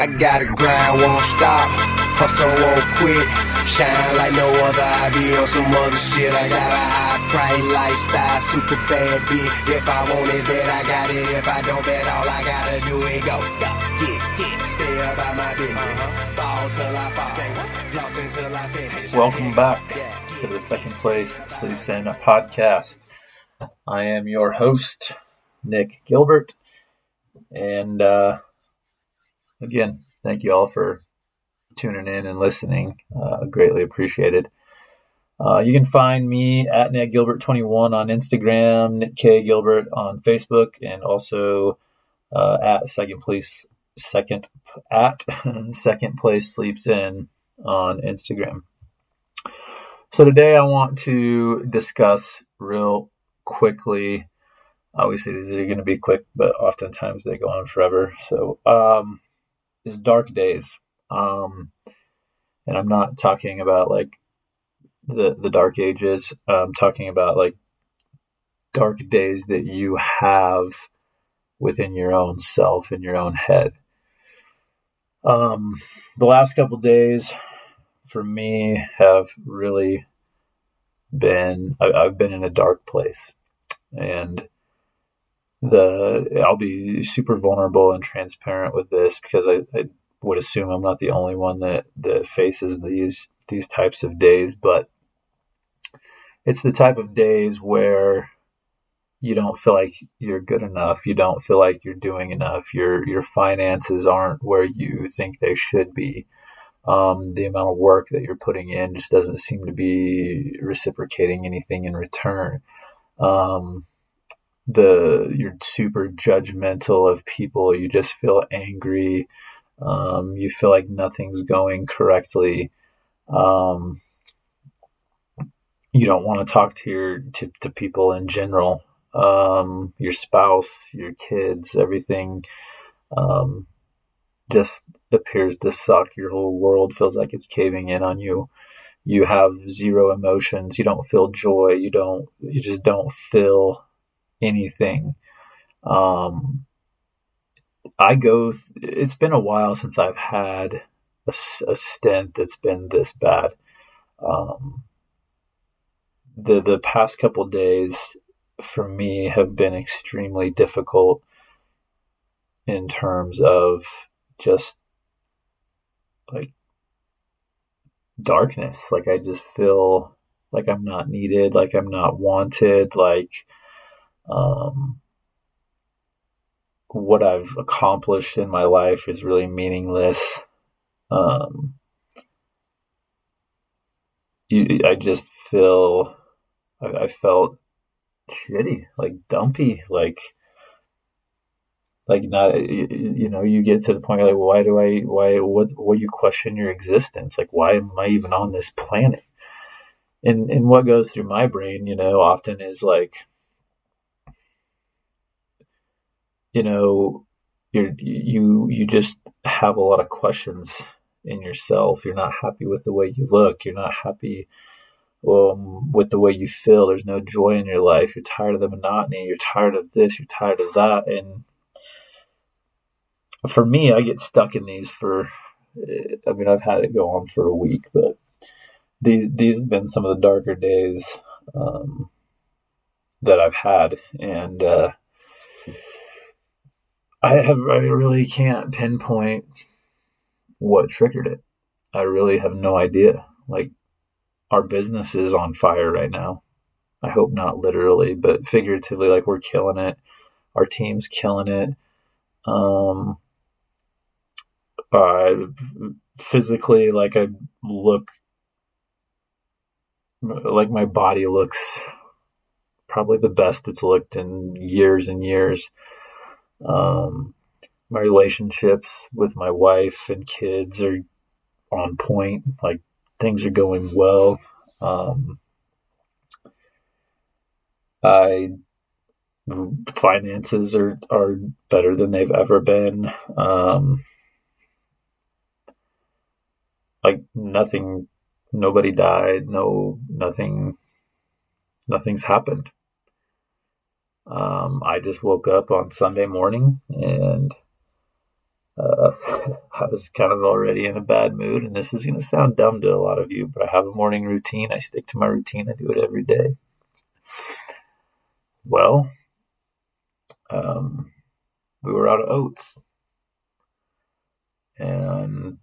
I gotta grind, won't stop. Hustle, won't quit. Shine like no other. I be on some other shit. I got a high price lifestyle, super bad bitch. If I want it, bet I got it. If I don't bet, all I gotta do is go. go. Get, get, stay about my business. Uh-huh. Ball till I fall. Until I finish. Welcome back to the Second Place Sleeps In a podcast. I am your host, Nick Gilbert. And uh, again, thank you all for tuning in and listening. Uh, greatly appreciated. Uh, you can find me at Nick Gilbert 21 on Instagram, Nick K Gilbert on Facebook, and also uh, at Second Place Second at Second Place Sleeps In on Instagram. So today I want to discuss real quickly. Obviously, these are going to be quick, but oftentimes they go on forever. So, um, is dark days, um, and I'm not talking about like the the dark ages. I'm talking about like dark days that you have within your own self in your own head. Um, the last couple days for me have really been I, I've been in a dark place, and the I'll be super vulnerable and transparent with this because I, I would assume I'm not the only one that that faces these these types of days, but it's the type of days where you don't feel like you're good enough. You don't feel like you're doing enough. Your your finances aren't where you think they should be. Um, the amount of work that you're putting in just doesn't seem to be reciprocating anything in return. Um, the you're super judgmental of people. You just feel angry. Um, you feel like nothing's going correctly. Um, you don't want to talk to your to, to people in general. Um, your spouse, your kids, everything um, just appears to suck. Your whole world feels like it's caving in on you. You have zero emotions. You don't feel joy. You don't. You just don't feel anything. Um, I go. Th- it's been a while since I've had a, a stint that's been this bad. Um, the the past couple days for me have been extremely difficult in terms of just like darkness. Like I just feel like I'm not needed, like I'm not wanted, like um, what I've accomplished in my life is really meaningless. Um, you, I just feel, I, I felt shitty, like dumpy, like, like not, you know, you get to the point like, why do I, why, what, what you question your existence? Like, why am I even on this planet? And, and what goes through my brain, you know, often is like, you know, you you you just have a lot of questions in yourself. You're not happy with the way you look. You're not happy um, with the way you feel. There's no joy in your life. You're tired of the monotony. You're tired of this. You're tired of that. And for me, I get stuck in these for. I mean, I've had it go on for a week, but these these have been some of the darker days um, that I've had, and. Uh, I have I really can't pinpoint what triggered it. I really have no idea. Like our business is on fire right now. I hope not literally, but figuratively like we're killing it. Our team's killing it. Um uh physically like I look like my body looks probably the best it's looked in years and years. Um, my relationships with my wife and kids are on point. Like things are going well. Um, I finances are are better than they've ever been. Um, like nothing, nobody died. No, nothing, nothing's happened. Um, I just woke up on Sunday morning and uh, I was kind of already in a bad mood, and this is going to sound dumb to a lot of you, but I have a morning routine. I stick to my routine. I do it every day. Well, um, we were out of oats, and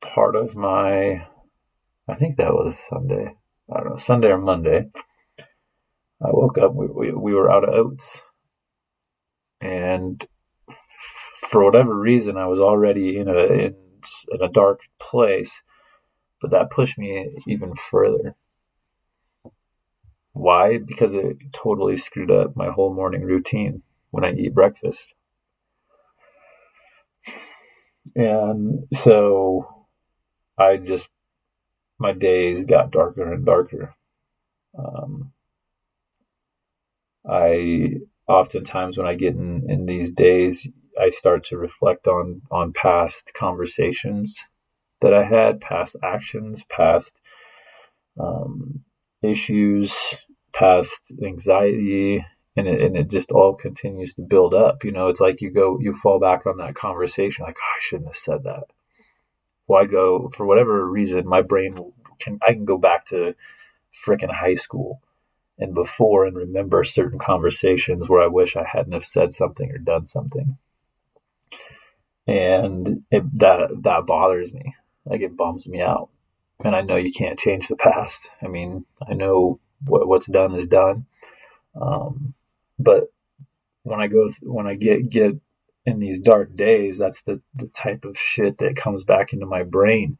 part of my, I think that was Sunday. I don't know, Sunday or Monday. I woke up. We we, we were out of oats, and for whatever reason, I was already in a in, in a dark place, but that pushed me even further. Why? Because it totally screwed up my whole morning routine when I eat breakfast. And so I just, my days got darker and darker. Um, I oftentimes, when I get in, in these days, I start to reflect on on past conversations that I had, past actions, past um, issues, past anxiety, and it, and it just all continues to build up. You know, it's like you go, you fall back on that conversation, like, oh, I shouldn't have said that. Well, I go for whatever reason, my brain can I can go back to freaking high school and before and remember certain conversations where I wish I hadn't have said something or done something and it, that that bothers me. Like it bums me out. And I know you can't change the past. I mean, I know what, what's done is done. Um, but when I go, when I get get in these dark days, that's the the type of shit that comes back into my brain.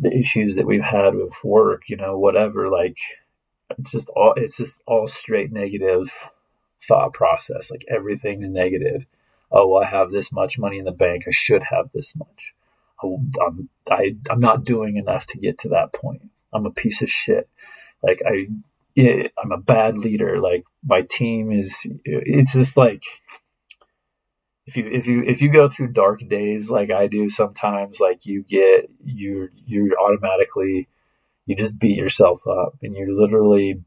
The issues that we've had with work, you know, whatever. Like it's just all it's just all straight negative thought process. Like everything's negative oh, well, I have this much money in the bank. I should have this much. Oh, I'm, I, I'm not doing enough to get to that point. I'm a piece of shit. Like I, I'm a bad leader. Like my team is, it's just like, if you, if you, if you go through dark days like I do sometimes, like you get, you you're automatically, you just beat yourself up and you literally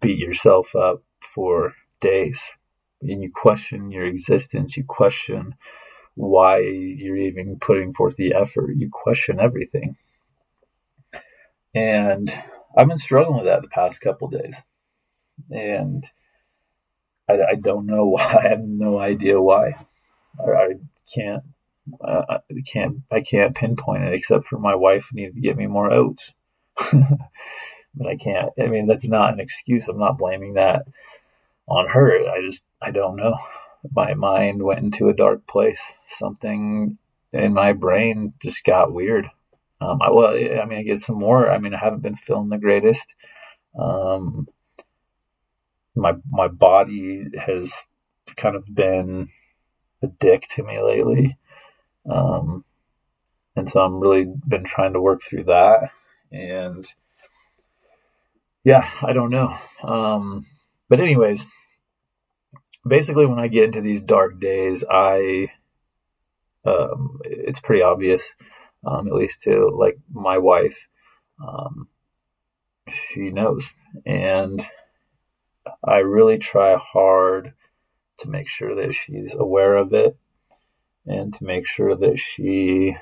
beat yourself up for days and you question your existence, you question why you're even putting forth the effort, you question everything. And I've been struggling with that the past couple days. And I, I, don't know why. I have no idea why. I, I can't. Uh, I can't. I can't pinpoint it except for my wife needed to get me more oats. but I can't. I mean, that's not an excuse. I'm not blaming that on her. I just, I don't know. My mind went into a dark place. Something in my brain just got weird. Um, I, well, I mean, I get some more. I mean, I haven't been feeling the greatest. Um, my my body has kind of been a dick to me lately, um, and so I'm really been trying to work through that. And yeah, I don't know. Um, but anyways, basically when I get into these dark days, I um, it's pretty obvious, um, at least to like my wife. Um, she knows, and I really try hard to make sure that she's aware of it, and to make sure that she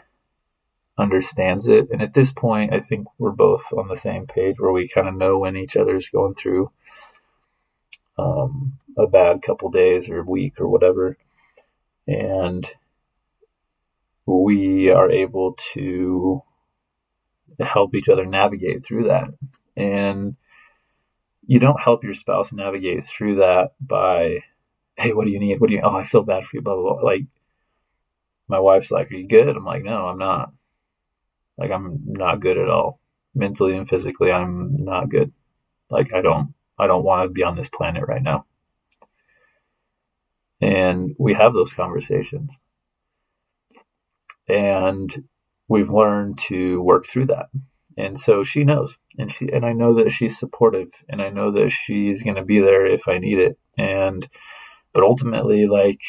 understands it. And at this point, I think we're both on the same page where we kind of know when each other's going through um, a bad couple days or week or whatever. And we are able to help each other navigate through that. And you don't help your spouse navigate through that by, hey, what do you need? What do you, oh, I feel bad for you, blah, blah, blah. Like, my wife's like, are you good? I'm like, no, I'm not. Like, I'm not good at all. Mentally and physically, I'm not good. Like, I don't, I don't want to be on this planet right now. And we have those conversations. And we've learned to work through that. And so she knows. And she and I know that she's supportive and I know that she's going to be there if I need it. And but ultimately like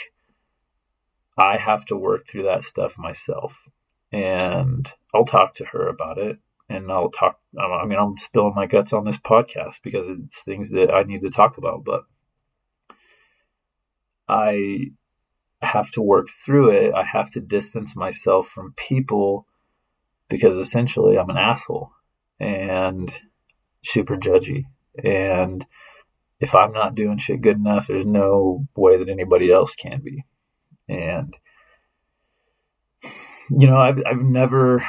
I have to work through that stuff myself. And I'll talk to her about it and I'll talk. I mean, I'm spilling my guts on this podcast because it's things that I need to talk about. But I have to work through it. I have to distance myself from people because essentially I'm an asshole and super judgy. And if I'm not doing shit good enough, there's no way that anybody else can be. And you know, I've I've never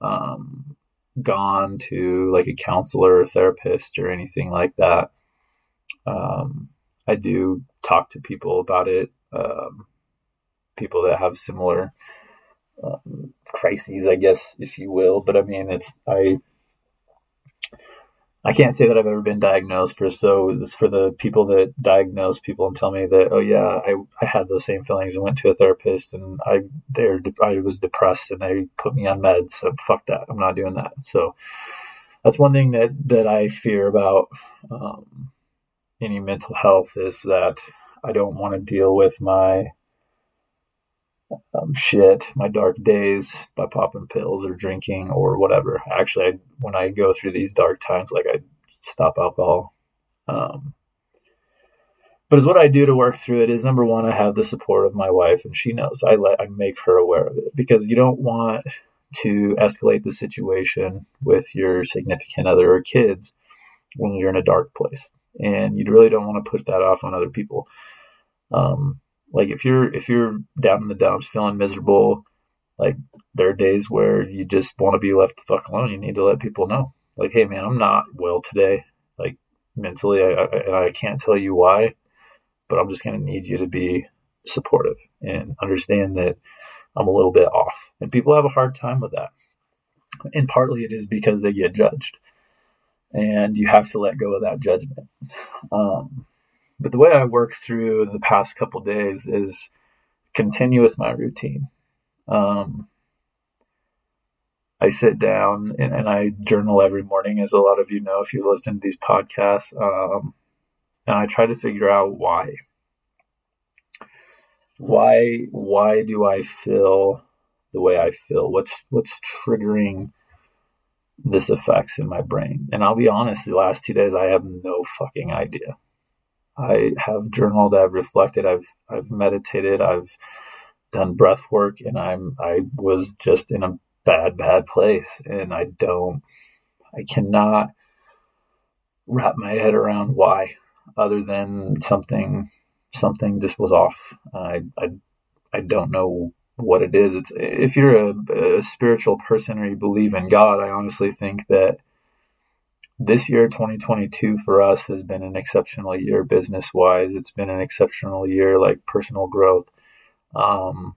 um, gone to like a counselor or therapist or anything like that. Um, I do talk to people about it, um, people that have similar um, crises, I guess, if you will. But I mean, it's I I can't say that I've ever been diagnosed for so for the people that diagnose people and tell me that oh yeah I, I had those same feelings and went to a therapist and I they I was depressed and they put me on meds so fuck that I'm not doing that. So that's one thing that that I fear about um, any mental health is that I don't want to deal with my um, shit, my dark days by popping pills or drinking or whatever. Actually, I, when I go through these dark times, like I stop alcohol. Um, but is what I do to work through it is number one, I have the support of my wife, and she knows. I let I make her aware of it because you don't want to escalate the situation with your significant other or kids when you're in a dark place, and you really don't want to push that off on other people. Um, like if you're if you're down in the dumps, feeling miserable, like there are days where you just want to be left the fuck alone. You need to let people know, like, hey man, I'm not well today, like mentally, I, I, I can't tell you why, but I'm just gonna need you to be supportive and understand that I'm a little bit off. And people have a hard time with that. And partly it is because they get judged. And you have to let go of that judgment. Um, but the way I work through the past couple days is continue with my routine. Um, I sit down and, and, I journal every morning, as a lot of you know if you listen to these podcasts. Um, and I try to figure out why. Why why do I feel the way I feel? What's what's triggering this effects in my brain? And I'll be honest, the last two days I have no fucking idea. I have journaled, I've reflected, I've I've meditated, I've done breath work, and I'm I was just in a bad bad place, and I don't, I cannot wrap my head around why, other than something something just was off. I I I don't know what it is. It's if you're a, a spiritual person or you believe in God, I honestly think that this year 2022 for us has been an exceptional year business wise it's been an exceptional year like personal growth. Um,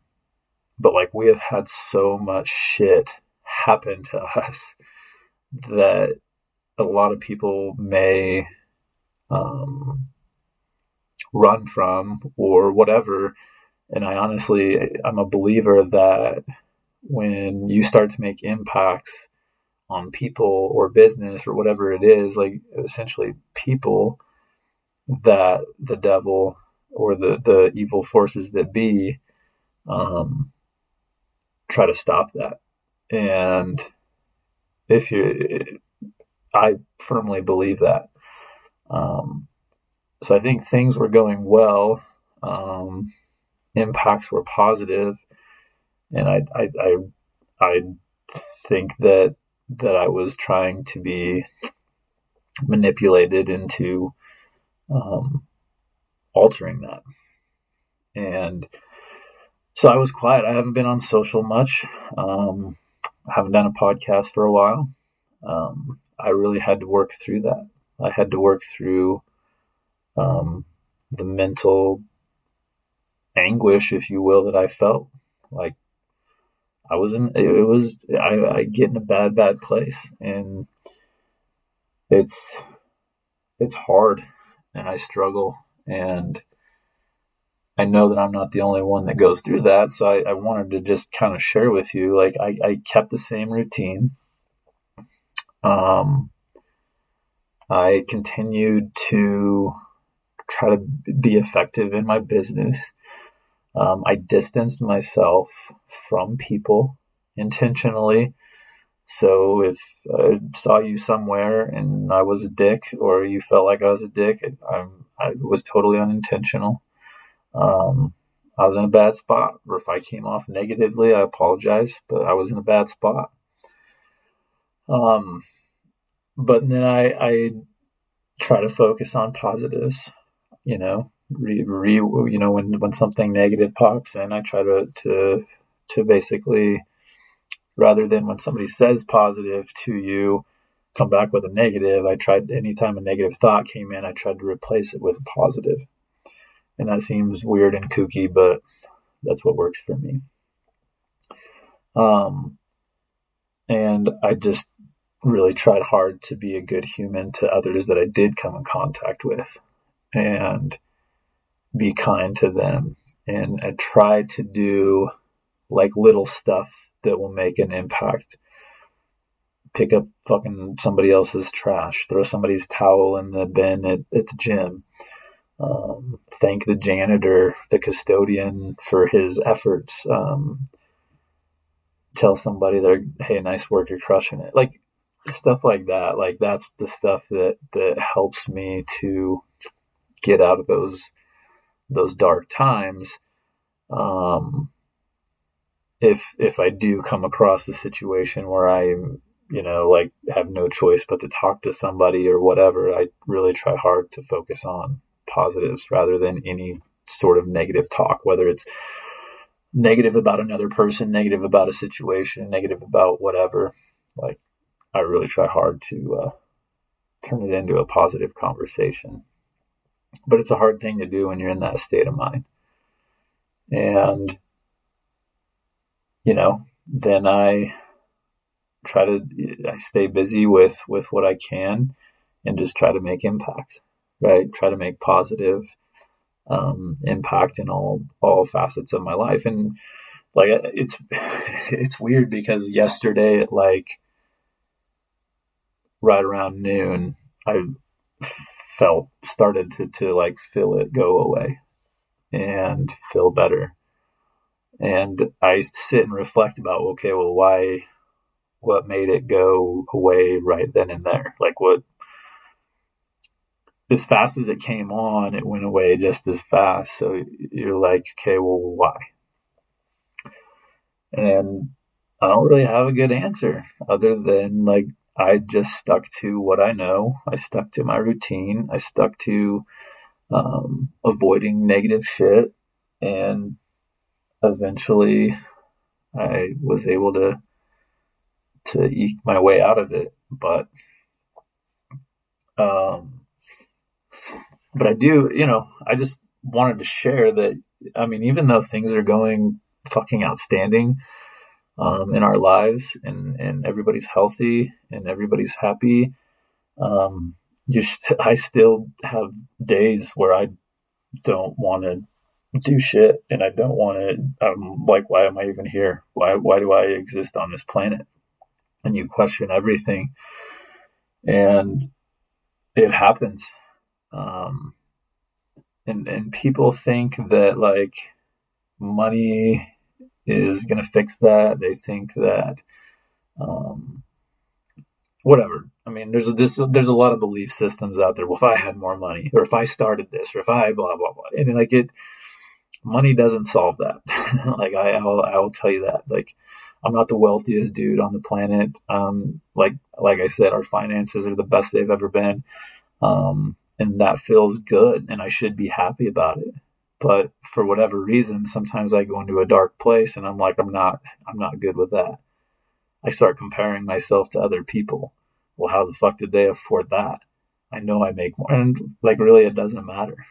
but like we have had so much shit happen to us that a lot of people may um, run from or whatever. And i honestly i'm a believer that when you start to make impacts on people or business or whatever it is, like essentially people that the devil or the, the evil forces that be um, try to stop that. And if you, I firmly believe that. Um, so I think things were going well. Um, impacts were positive, and I, I, I, I think that that I was trying to be manipulated into um, altering that. And so I was quiet. I haven't been on social much. Um, I haven't done a podcast for a while. Um, I really had to work through that. I had to work through um, the mental anguish, if you will, that I felt. Like I was in, it was, I, I get in a bad, bad place and it's, it's hard and I struggle and I know that I'm not the only one that goes through that. So I, I wanted to just kind of share with you, like I, I kept the same routine. Um, I continued to try to be effective in my business. Um, I distanced myself from people intentionally. So if I saw you somewhere and I was a dick, or you felt like I was a dick, I'm, I was totally unintentional. Um, I was in a bad spot. Or if I came off negatively, I apologize, but I was in a bad spot. Um, but then I, I try to focus on positives, you know, re, re, you know, when, when something negative pops in, I try to, to, to basically, rather than when somebody says positive to you, come back with a negative. I tried anytime a negative thought came in, I tried to replace it with a positive. And that seems weird and kooky, but that's what works for me. Um, and I just really tried hard to be a good human to others that I did come in contact with and be kind to them and, and try to do like little stuff that will make an impact. Pick up fucking somebody else's trash, throw somebody's towel in the bin at, at the gym. Um, thank the janitor, the custodian for his efforts. Um, tell somebody they're, hey, nice work, you're crushing it. Like stuff like that like that's the stuff that that helps me to get out of those those dark times um if if i do come across a situation where i you know like have no choice but to talk to somebody or whatever i really try hard to focus on positives rather than any sort of negative talk whether it's negative about another person negative about a situation negative about whatever like I really try hard to uh, turn it into a positive conversation. But it's a hard thing to do when you're in that state of mind. And, you know, then I try to, I stay busy with, with what I can and just try to make impact, right? Try to make positive um, impact in all, all facets of my life. And like, it's, it's weird because yesterday, like, right around noon, I felt started to, to like feel it go away and feel better. And I sit and reflect about, okay, well, why, what made it go away right then and there? Like, what, as fast as it came on, it went away just as fast. So you're like, okay, well, why? And I don't really have a good answer other than like I just stuck to what I know. I stuck to my routine. I stuck to um, avoiding negative shit, and eventually, I was able to to eke my way out of it. But, um, but I do, you know, I just wanted to share that. I mean, even though things are going fucking outstanding, um, in our lives and, and everybody's healthy and everybody's happy. Um, just, I still have days where I don't want to do shit and I don't want to, I'm like, why am I even here? Why, why do I exist on this planet? And you question everything and it happens. Um, and, and people think that like money is going to fix that. They think that, um, whatever. I mean, there's a, this, there's a lot of belief systems out there. Well, if I had more money, or if I started this, or if I blah blah blah, and like it, money doesn't solve that. like I, I'll, I'll tell you that. Like I'm not the wealthiest dude on the planet. Um, like like I said, our finances are the best they've ever been, um, and that feels good, and I should be happy about it but for whatever reason sometimes i go into a dark place and i'm like i'm not i'm not good with that. I start comparing myself to other people. Well how the fuck did they afford that? I know i make more and like really it doesn't matter.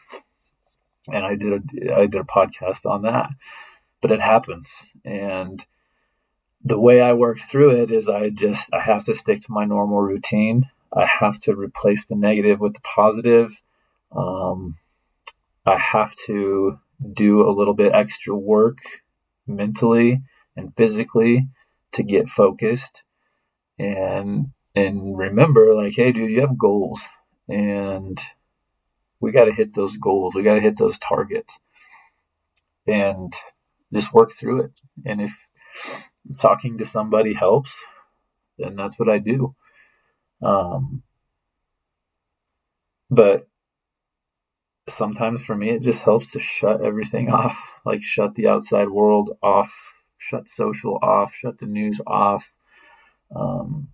And i did a i did a podcast on that but it happens. And the way i work through it is i just i have to stick to my normal routine. I have to replace the negative with the positive. Um, I have to do a little bit extra work mentally and physically to get focused. And and remember like hey dude you have goals. And we got to hit those goals. We got to hit those targets. And just work through it. And if talking to somebody helps then that's what i do. Um, but sometimes for me, it just helps to shut everything off, like shut the outside world off, shut social off, shut the news off, um,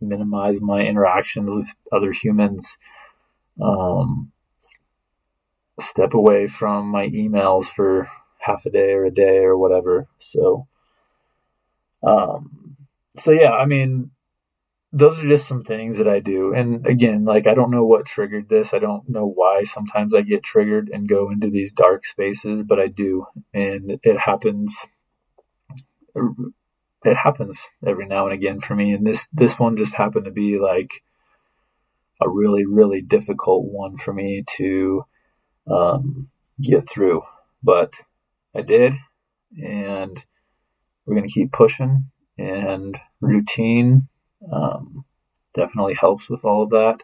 minimize my interactions with other humans, um, step away from my emails for half a day or a day or whatever. So, um, so yeah, I mean, those are just some things that I do. And again, like I don't know what triggered this. I don't know why sometimes I get triggered and go into these dark spaces, but I do. And it happens it happens every now and again for me. And this this one just happened to be like a really, really difficult one for me to um, get through. But I did, and we're gonna keep pushing and routine um, definitely helps with all of that.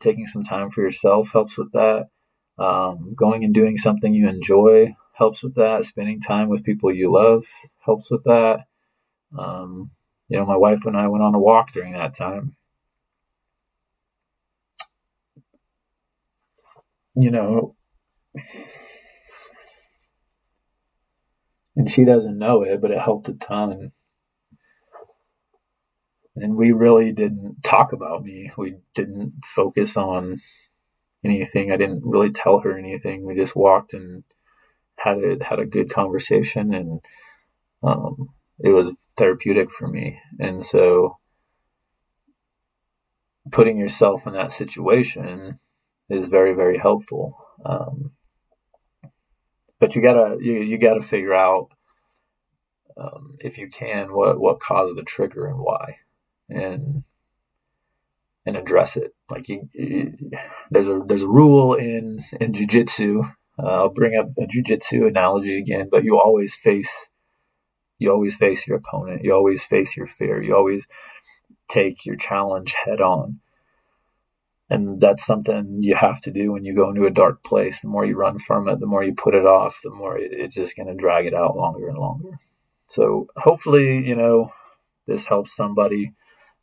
Taking some time for yourself helps with that. Um, going and doing something you enjoy helps with that. Spending time with people you love helps with that. Um, you know, my wife and I went on a walk during that time. You know, and she doesn't know it, but it helped a ton and we really didn't talk about me. We didn't focus on anything. I didn't really tell her anything. We just walked and had a had a good conversation, and um, it was therapeutic for me. And so, putting yourself in that situation is very very helpful. Um, but you gotta you, you gotta figure out um, if you can what what caused the trigger and why and and address it. Like you, you, there's a there's a rule in in jujitsu. Uh, I'll bring up a jujitsu analogy again, but you always face you always face your opponent. You always face your fear. You always take your challenge head on. And that's something you have to do when you go into a dark place. The more you run from it, the more you put it off, the more it's just going to drag it out longer and longer. So hopefully, you know, this helps somebody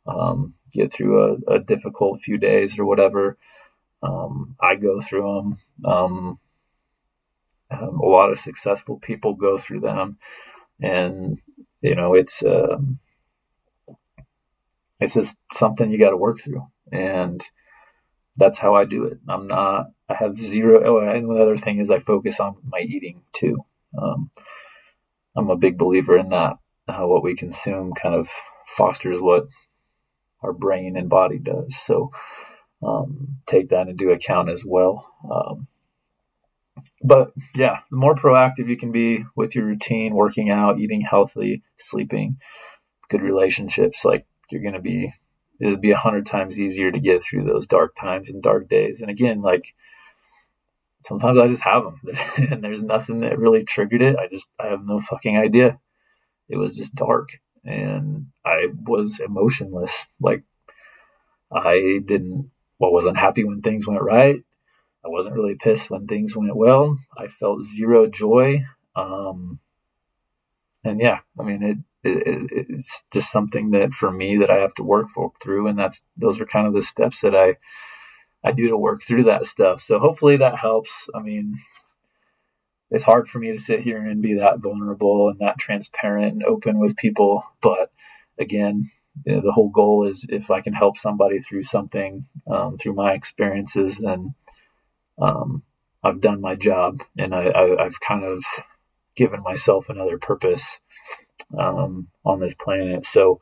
um, get through a, a, difficult few days or whatever. Um, I go through them. Um, um, a lot of successful people go through them, and you know it's um, it's just something you got to work through, and that's how I do it. I'm not. I have zero. Oh, and the other thing is I focus on my eating too. I'm a big believer in that. Uh, what we consume kind of fosters what our brain and body does. So um, take that into account as well. Um, but yeah, the more proactive you can be with your routine, working out, eating healthy, sleeping, good relationships, like you're going to be, it'll be a hundred times easier to get through those dark times and dark days. And again, like sometimes I just have them and there's nothing that really triggered it. I just, I have no fucking idea. It was just dark and I was emotionless. Like I didn't, well, wasn't happy when things went right. I wasn't really pissed when things went well. I felt zero joy. Um, and yeah, I mean, it, it, it's just something that for me that I have to work for, through. And that's, those are kind of the steps that I, I do to work through that stuff. So hopefully that helps. I mean, it's hard for me to sit here and be that vulnerable and that transparent and open with people. But again, you know, the whole goal is if I can help somebody through something, um, through my experiences, then um, I've done my job and I, have kind of given myself another purpose um, on this planet. So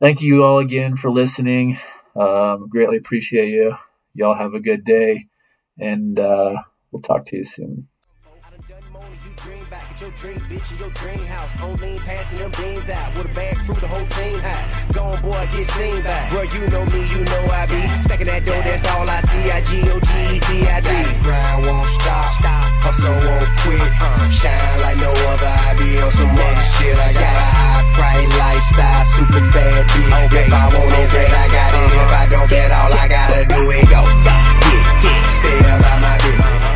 thank you all again for listening. Um, greatly appreciate you. Y'all have a good day and uh, we'll talk to you soon Take your dream, bitch, in your dream house. Only passing them beans out. With a bag through the whole team high. Gone boy, get seen by. Bro, you know me, you know I be. Stacking that dough, that's all I see. I G O G E T I D. Grind won't stop. Hustle won't quit. Shine like no other. I be on some other shit. I got a high pride lifestyle. Super bad bitch. If I want it, then I got it. If I don't bet, all I gotta do is go. Stay up by my bitch.